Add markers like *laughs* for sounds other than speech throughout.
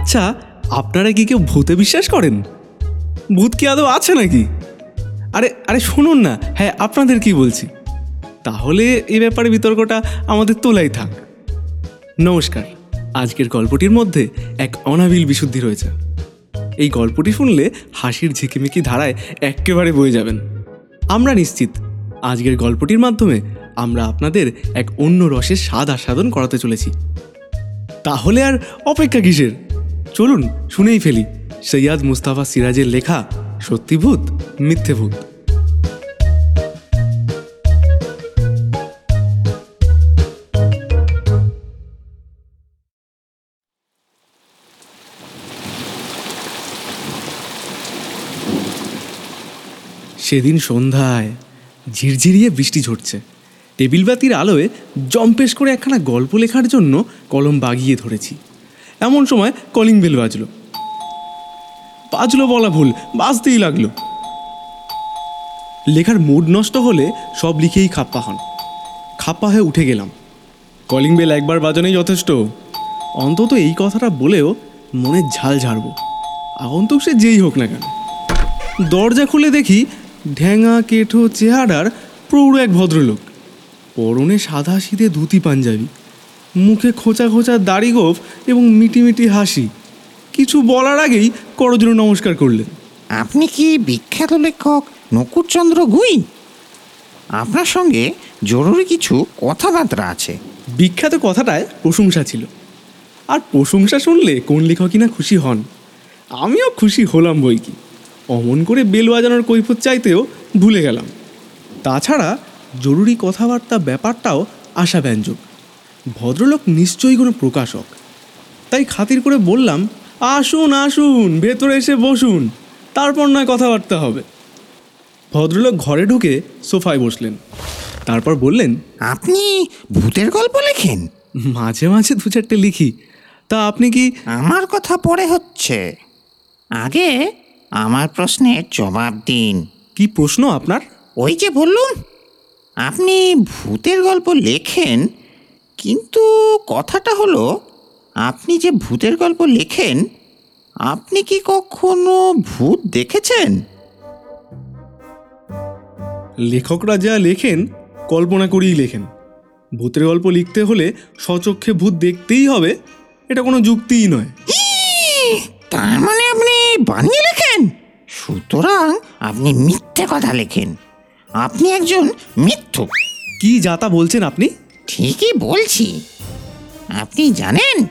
আচ্ছা আপনারা কি কেউ ভূতে বিশ্বাস করেন? ভূত কি আদৌ আছে নাকি? আরে আরে শুনুন না হ্যাঁ আপনাদের কি বলছি। তাহলে এ ব্যাপারে বিতর্কটা আমাদের তোলাই থাক। নমস্কার, আজকের গল্পটির মধ্যে এক অনাবিল বিশুদ্ধি রয়েছে। এই গল্পটি শুনলে হাসির ঝিকিমিকি ধারায় একেবারে বয়ে যাবেন। আমরা নিশ্চিত, আজকের গল্পটির মাধ্যমে আমরা আপনাদের এক অন্য রসের স্বাদ আস্বাদন করাতে চলেছি। তাহলে আর অপেক্ষা কিসের? চলুন শুনেই ফেলি, সৈয়াদ মুস্তাফা সিরাজের লেখা সত্যি ভূত, মিথ্যে ভূত। সেদিন সন্ধ্যায় ঝিরঝিরিয়ে বৃষ্টি ঝরছে। টেবিল বাতির আলোয় জম্পেশ করে একখানা গল্প লেখার জন্য কলম বাগিয়ে ধরেছি। এমন সময় কলিং বেল বাজলো। বাজলো বলা ভুল, বাজতেই লাগল। লেখার মুড নষ্ট হলে সব লিখেই খাপ্পা হন। খাপ্পা হয়ে উঠে গেলাম। কলিং বেল একবার বাজানোই যথেষ্ট। অন্তত এই কথাটা বলেও মনে ঝাল ঝাড়ব। আগন্তুক সে যেই হোক না কেন। দরজা খুলে দেখি ঢ্যাঙা কেঠো, চেহারার প্রৌঢ় এক ভদ্রলোক। পরনে সাদা শীতে ধুতি পাঞ্জাবি। মুখে খোঁচা খোঁচা দাড়ি গোফ এবং মিটি মিটি হাসি। কিছু বলার আগেই করজোড়ে নমস্কার করলেন। আপনি কি বিখ্যাত লেখক নকুরচন্দ্র গুই আপনার সঙ্গে জরুরি কিছু কথাবার্তা আছে। বিখ্যাত কথাটায় প্রশংসা ছিল। আর প্রশংসা শুনলে কোন লেখকই না খুশি হন। আমিও খুশি হলাম বই কি। অমন করে বেল বাজানোর কৈফত চাইতেও ভুলে গেলাম। তাছাড়া জরুরি কথাবার্তা ব্যাপারটাও আশাব্যঞ্জক। ভদ্রলোক নিশ্চয়ই কোনো প্রকাশক। তাই খাতির করে বললাম আসুন আসুন ভেতরে এসে বসুন তারপর নয় কথাবার্তা হবে। ভদ্রলোক ঘরে ঢুকে সোফায় বসলেন। তারপর বললেন আপনি ভূতের গল্প লেখেন? মাঝে মাঝে দু চারটে লিখি। তা আপনি কি আমার কথা পরে হচ্ছে। আগে আমার প্রশ্নের জবাব দিন। কি প্রশ্ন আপনার? ওই যে বললুম আপনি ভূতের গল্প লেখেন? কিন্তু কথাটা হলো আপনি যে ভূতের গল্প লেখেন আপনি কি কখনো ভূত দেখেছেন? লেখকরা যা লেখেন কল্পনা করেই লেখেন। ভূতের গল্প লিখতে হলে স্বচক্ষে ভূত দেখতেই হবে এটা কোনো যুক্তিই নয়। তার মানে আপনি বানিয়ে লেখেন? সুতরাং আপনি মিথ্যে কথা লেখেন। আপনি একজন মিথ্যুক। কি যাতা বলছেন আপনি? ঠিকই বলছি। আপনি জানেন,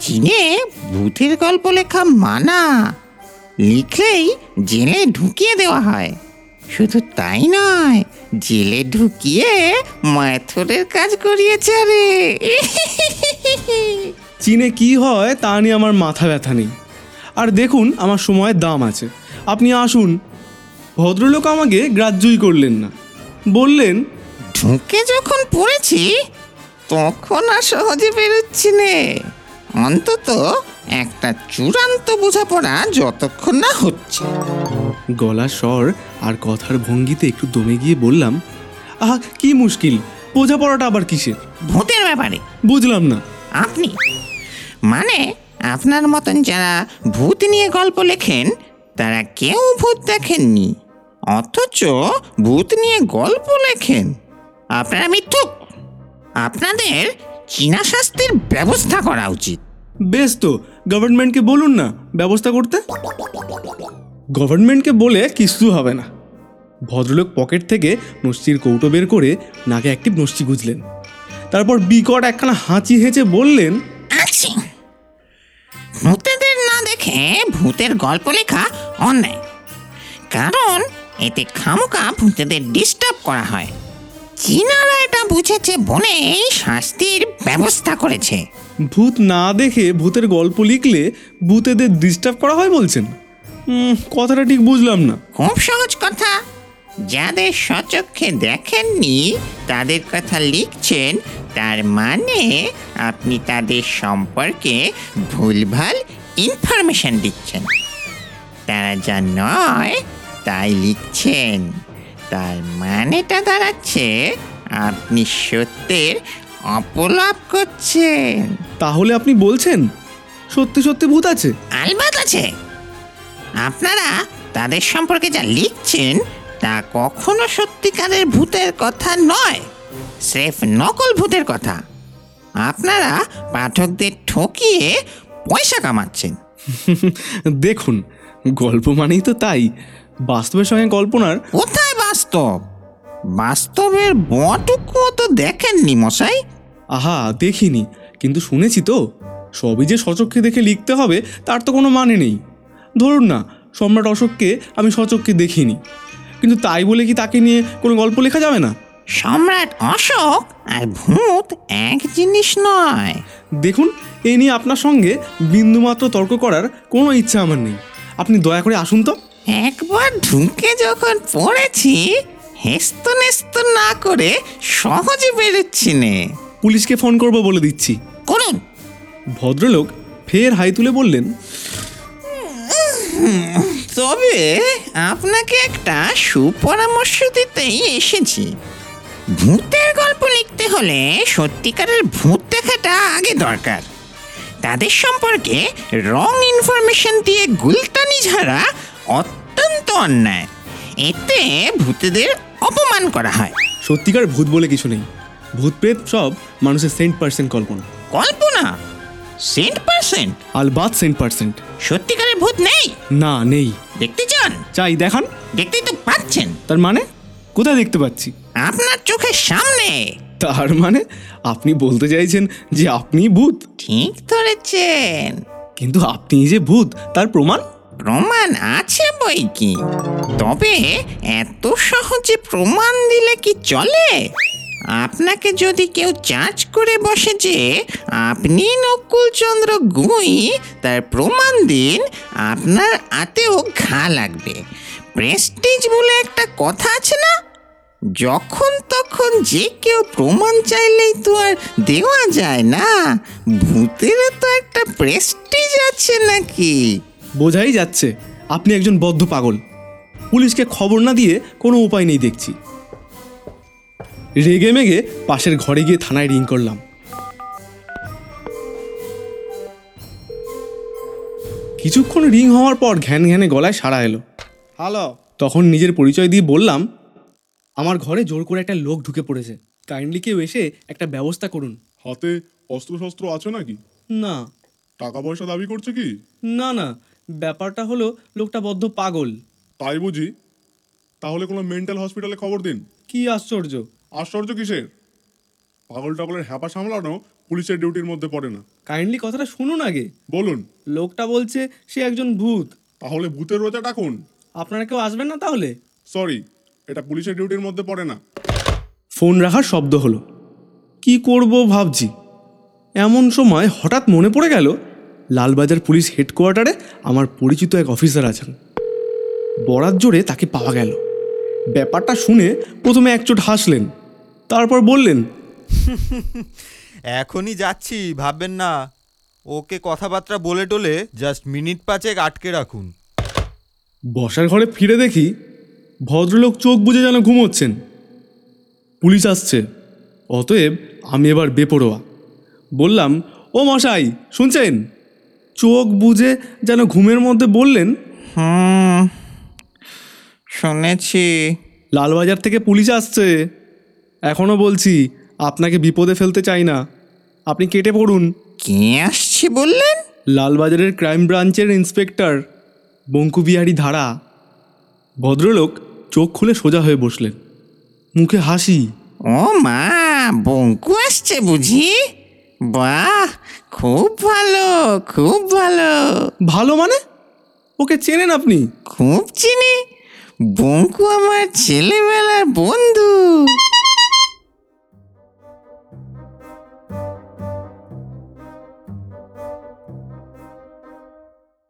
চীনে ভূতের গল্প লেখা মানা লিখলেই জেলে ঢুকিয়ে দেওয়া হয়। শুধু তাই নয়, জেলে ঢুকিয়ে মাথরের কাজ করিয়েছে আরে। চীনে কি হয় তা নিয়ে আমার মাথা ব্যথা নেই। আর দেখুন, আমার সময়ের দাম আছে। আপনি আসুন। ভদ্রলোক আমাকে গ্রাহ্যই করলেন না। বললেন ঢুকে যখন পড়েছি তখন আর সহজে বেরোচ্ছি নে। অন্তত একটা চূড়ান্ত বোঝাপড়া যতক্ষণ না হচ্ছে। গলা স্বর আর কথার ভঙ্গিতে একটু দমে গিয়ে বললাম আহা কি মুশকিল বোঝাপড়াটা আবার কিসের? ভূতের ব্যাপারে। বুঝলাম না। আপনি? মানে আপনার মতন যারা ভূত নিয়ে গল্প লেখেন তারা কেউ ভূত দেখেননি অথচ ভূত নিয়ে গল্প লেখেন। আপনারা মিথ্যুক। আপনাদের চীনা শাস্তির ব্যবস্থা করা উচিত। বেশ তো গভর্নমেন্টকে বলুন না ব্যবস্থা করতে। গভর্নমেন্টকে বলে কিছু হবে না। ভদ্রলোক পকেট থেকে নস্যির কৌটো বের করে নাকে একটি নস্যি গুজলেন। তারপর বিকট একখানা হাঁচি হেঁচে বললেন আছি ভূতেদের না দেখে ভূতের গল্প লেখা অন্যায়। কারণ এতে খামোকা ভূতেদের ডিস্টার্ব করা হয়। চীনারা এটা বুঝেছে বলেই শাস্তির ব্যবস্থা করেছে। ভূত না দেখে ভূতের গল্প লিখলে ভূতেদের ডিস্টার্ব করা হয় বলছেন। উম, কথাটা ঠিক বুঝলাম না। খুব সহজ কথা। যাদের সচক্ষে দেখেননি তাদের কথা লিখছেন তার মানে আপনি তাদের সম্পর্কে ভুলভাল ইনফরমেশন দিচ্ছেন। তারা যা নয় তাই লিখছেন। তার মানেটা দাঁড়াচ্ছে। আপনি সত্যের অপলাপ করছেন। তাহলে আপনি বলছেন সত্যি সত্যি ভূত আছে? আলবাত আছে। আপনারা তাদের সম্পর্কে যা লিখছেন তা কখনো সত্যিকারের ভূতের কথা নয়। স্রেফ নকল ভূতের কথা। আপনারা পাঠকদের ঠকিয়ে পয়সা কামাচ্ছেন। দেখুন গল্প মানেই তো তাই। বাস্তবের সঙ্গে কল্পনার কোথায় বাস্তব। বাস্তবের বটুকুও তো দেখেননি মশাই? আহা দেখিনি। কিন্তু শুনেছি তো। সবই যে সচক্ষে দেখে লিখতে হবে তার তো কোনো মানে নেই। ধরুন না সম্রাট অশোককে আমি সচক্ষে দেখিনি। কিন্তু তাই বলে কি তাকে নিয়ে কোনো গল্প লেখা যাবে না? সম্রাট অশোক আর ভূত এক জিনিস নয়। দেখুন এই নিয়ে আপনার সঙ্গে বিন্দুমাত্র তর্ক করার কোনো ইচ্ছা আমার নেই। আপনি দয়া করে আসুন তো। একবার ঢুকে যখন পড়েছি হেস্ত নেস্ত না করে সহজে বেরোচ্ছি নে। পুলিশকে ফোন করব বলে দিচ্ছি। করুন। ভদ্রলোক ফের হাই তুলে বললেন তবে আপনাকে একটা সুপরামর্শ দিতেই এসেছি। ভূতের গল্প লিখতে হলে সত্যিকারের ভূত দেখাটা আগে দরকার। তাদের সম্পর্কে রং ইনফরমেশন দিয়ে গুলতানি ঝাড়া অত্যন্ত অন্যায়। এতে ভূতেদের অপমান করা হয়। সত্যিকার ভূত বলে কিছু নেই। ভূত প্রেত সব মানুষের সেন্ট পার্সেন্ট কল্পনা। কল্পনা? Cent percent? আলবাত cent percent. সত্যিকারের ভূত নেই? না নেই। দেখতে চান? চাই দেখান। দেখতেই তো পাচ্ছেন। তার মানে? কোথায় দেখতে পাচ্ছি? আপনার চোখের সামনে। তার মানে? আপনি বলতে চাইছেন যে আপনি ভূত? ঠিক ধরেছেন। কিন্তু আপনি যে ভূত তার প্রমাণ? প্রমাণ আছে বই কি? তবে এত সহজে প্রমাণ দিলে কি চলে? আপনাকে যদি কেউ চার্জ করে বসে যে আপনি নকুলচন্দ্র গুই, তার প্রমাণ দিন, আপনার আতেও ঘা লাগবে। প্রেস্টিজ বলে একটা কথা আছে না? যখন তখন যে কেউ প্রমাণ চাইলেই তো আর দেওয়া যায় না। ভূতেরও তো একটা প্রেস্টিজ আছে নাকি? বোঝাই যাচ্ছে আপনি একজন বদ্ধ পাগল। পুলিশকে খবর না দিয়ে কোনো উপায় নেই দেখছি। রেগে মেগে পাশের ঘরে গিয়ে থানায় রিং করলাম। কিছুক্ষণ রিং হওয়ার পর ঘ্যান ঘ্যানে গলায় সাড়া এলো। হ্যালো। তখন নিজের পরিচয় দিয়ে বললাম আমার ঘরে জোর করে একটা লোক ঢুকে পড়েছে। কাইন্ডলি কেউ এসে একটা ব্যবস্থা করুন। হাতে অস্ত্রশস্ত্র আছে নাকি? না। টাকা পয়সা দাবি করছে কি? না না। ব্যাপারটা হলো লোকটা বদ্ধ পাগল। তাই বুঝি? তাহলে কোনো মেন্টাল হসপিটালে খবর দিন। কি আশ্চর্য? আশ্চর্য কিসের? পাগল টাগলের হ্যাপা সামলানো পুলিশের ডিউটির মধ্যে পড়ে না। কাইন্ডলি কথাটা শুনুন আগে। বলুন। লোকটা বলছে সে একজন ভূত। তাহলে ভূতের রোজা ডাকুন। আপনারা কেউ আসবেন না তাহলে? সরি এটা পুলিশের ডিউটির মধ্যে পড়ে না। ফোন রাখার শব্দ হলো। কি করব ভাবছি? এমন সময় হঠাৎ মনে পড়ে গেল লালবাজার পুলিশ হেডকোয়ার্টারে আমার পরিচিত এক অফিসার আছেন। বরাত জোরে তাকে পাওয়া গেল। ব্যাপারটা শুনে প্রথমে একচোট হাসলেন তারপর বললেন এখনই যাচ্ছি ভাববেন না। ওকে কথাবার্তা বলে টলে জাস্ট মিনিট পাঁচেক আটকে রাখুন। বসার ঘরে ফিরে দেখি ভদ্রলোক চোখ বুঝে যেন ঘুমোচ্ছেন। পুলিশ আসছে অতএব আমি এবার বেপরোয়া। বললাম ও মশাই শুনছেন? চোখ বুজে যেন ঘুমের মধ্যে বললেন হুম শুনেছি। লালবাজার থেকে পুলিশ আসছে। এখনও বলছি আপনাকে বিপদে ফেলতে চাই না। আপনি কেটে পড়ুন। কে আসছে বললেন? লালবাজারের ক্রাইম ব্রাঞ্চের ইন্সপেক্টর বঙ্কুবিহারী ধারা। ভদ্রলোক চোখ খুলে সোজা হয়ে বসলেন। মুখে হাসি। ও মা বঙ্কু আসছে বুঝি? বাহ খুব ভালো খুব ভালো। ভালো মানে? ওকে চেনেন আপনি? খুব চিনি। বঙ্কু আমার ছেলেবেলার বন্ধু।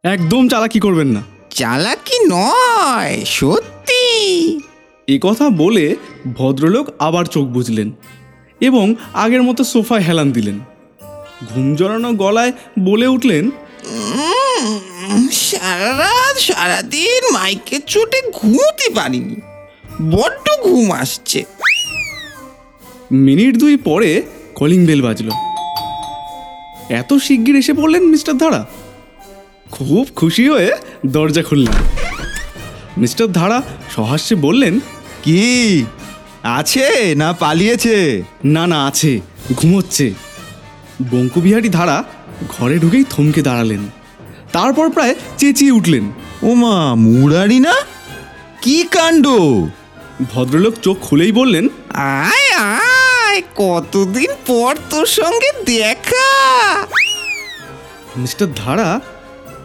একদম চালাকি করবেন না। চালাকি নয় সত্যি। এ কথা বলে ভদ্রলোক আবার চোখ বুঝলেন এবং আগের মতো সোফায় হেলান দিলেন। ঘুম জড়ানো গলায় বলে উঠলেন সারা রাত সারাদিন মাইকের চোটে ঘুমোতে পারিনি। বড্ড ঘুম আসছে। মিনিট দুই পরে কলিং বেল বাজল। এত শিগগির এসে পড়লেন মিস্টার ধারা? খুব খুশি হয়ে দরজা খুললেন। মিস্টার ধারা সহাস্যে বললেন কি? আছে না পালিয়েছে? না না আছে। ঘুমোচ্ছে। বঙ্কুবিহারী ধারা ঘরে ঢুকেই থমকে দাঁড়ালেন। তারপর প্রায় চেঁচিয়ে উঠলেন। ওমা মুরারি না? কি কাণ্ড? ভদ্রলোক চোখ খুলেই বললেন আয় আয় কতদিন পর তোর সঙ্গে দেখা? মিস্টার ধারা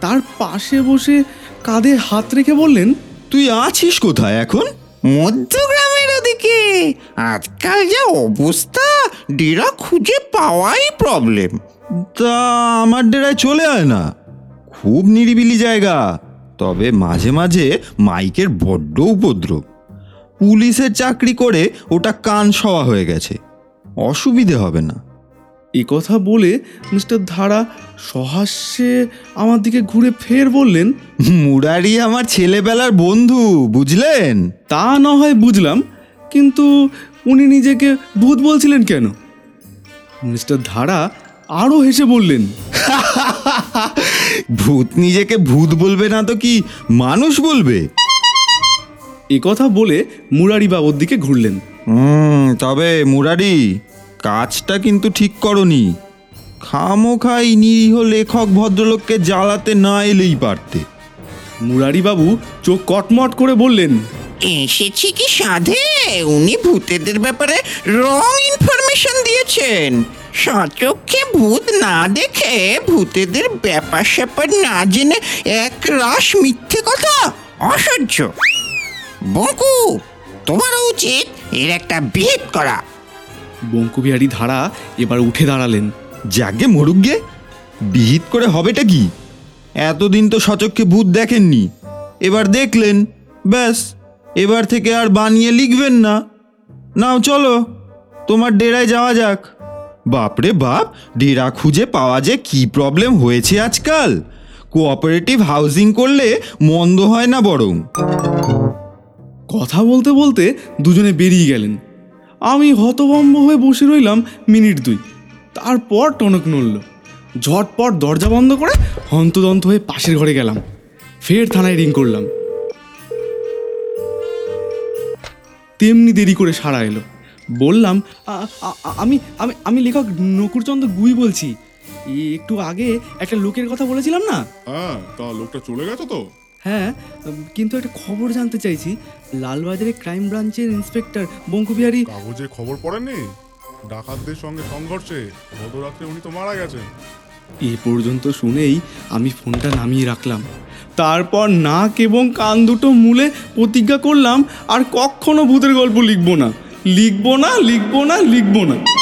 তার পাশে বসে কাঁধে হাত রেখে বললেন তুই আছিস কোথায় এখন? মধ্যগ্রামের ওদিকে আজকাল যা অবস্থা ডেরা খুঁজে পাওয়াই প্রবলেম তা আমার ডেরায় চলে আয় না। খুব নিরিবিলি জায়গা। তবে মাঝে মাঝে মাইকের বড্ড উপদ্রব। পুলিশের চাকরি করে ওটা কান সওয়া হয়ে গেছে। অসুবিধে হবে না। এ কথা বলে মিস্টার ধারা সহাস্যে আমার দিকে ঘুরে ফের বললেন মুরারি আমার ছেলেবেলার বন্ধু বুঝলেন? তা না হয় বুঝলাম কিন্তু উনি নিজেকে ভূত বলছিলেন কেন? মিস্টার ধারা আরও হেসে বললেন *laughs* ভূত নিজেকে ভূত বলবে না তো কি মানুষ বলবে? এ কথা বলে মুরারি বাবুর দিকে ঘুরলেন। তবে মুরারি কাজটা কিন্তু ঠিক করনি। খামোখাই নিরীহ লেখক ভদ্রলোককে জ্বালাতে না এলেই পারতে। মুরারি বাবু চোখ কটমট করে বললেন এসেছি কি সাধে। উনি ভূতেদের ব্যাপারে রং ইনফরমেশন দিয়েছেন। সচক্ষে ভূত না দেখে ভূতেদের ব্যাপার স্যাপার না জেনে এক রাস মিথ্যে কথা, অসহ্য। বঙ্কু, তোমারও উচিত এর একটা বিহিত করা। বঙ্কুবিহারী ধারা এবার উঠে দাঁড়ালেন। যাকে মরুগ্গে বিহিত করে হবেটা কি? এতদিন তো সচক্ষে ভূত দেখেননি। এবার দেখলেন, ব্যাস। এবার থেকে আর বানিয়ে লিখবেন না। নাও, চলো, তোমার ডেরায় যাওয়া যাক। বাপরে বাপ, ডেরা খুঁজে পাওয়া যে কি প্রবলেম হয়েছে আজকাল। কোঅপারেটিভ হাউজিং করলে মন্দ হয় না বরং। কথা বলতে বলতে দুজনে বেরিয়ে গেলেন। আমি হতভম্ব হয়ে বসে রইলাম মিনিট দুই। তারপর টনক নড়ল। ঝটপট দরজা বন্ধ করে হন্তদন্ত হয়ে পাশের ঘরে গেলাম। ফের থানায় রিং করলাম। তেমনি দেরি করে সাড়া এলো। বললাম "আ- আ- আ- আমি আমি আমি লেখক নকুরচন্দ্র গুই বলছি। একটু আগে একটা লোকের কথা বলেছিলাম না? হ্যাঁ তা লোকটা চলে গেছে তো। হ্যাঁ কিন্তু একটা খবর জানতে চাইছি। লালবাজারে ক্রাইম ব্রাঞ্চের ইন্সপেক্টর বঙ্কুবিহারী কাগজে খবর পড়েননি? ডাকাতদের সঙ্গে সংঘর্ষে গতরাত্রে উনি তো মারা গেছেন। এ পর্যন্ত শুনেই আমি ফোনটা নামিয়ে রাখলাম। তারপর নাক এবং কান দুটো মূলে প্রতিজ্ঞা করলাম, আর কখনো ভূতের গল্প লিখব না। লিখব না লিখব না লিখব না।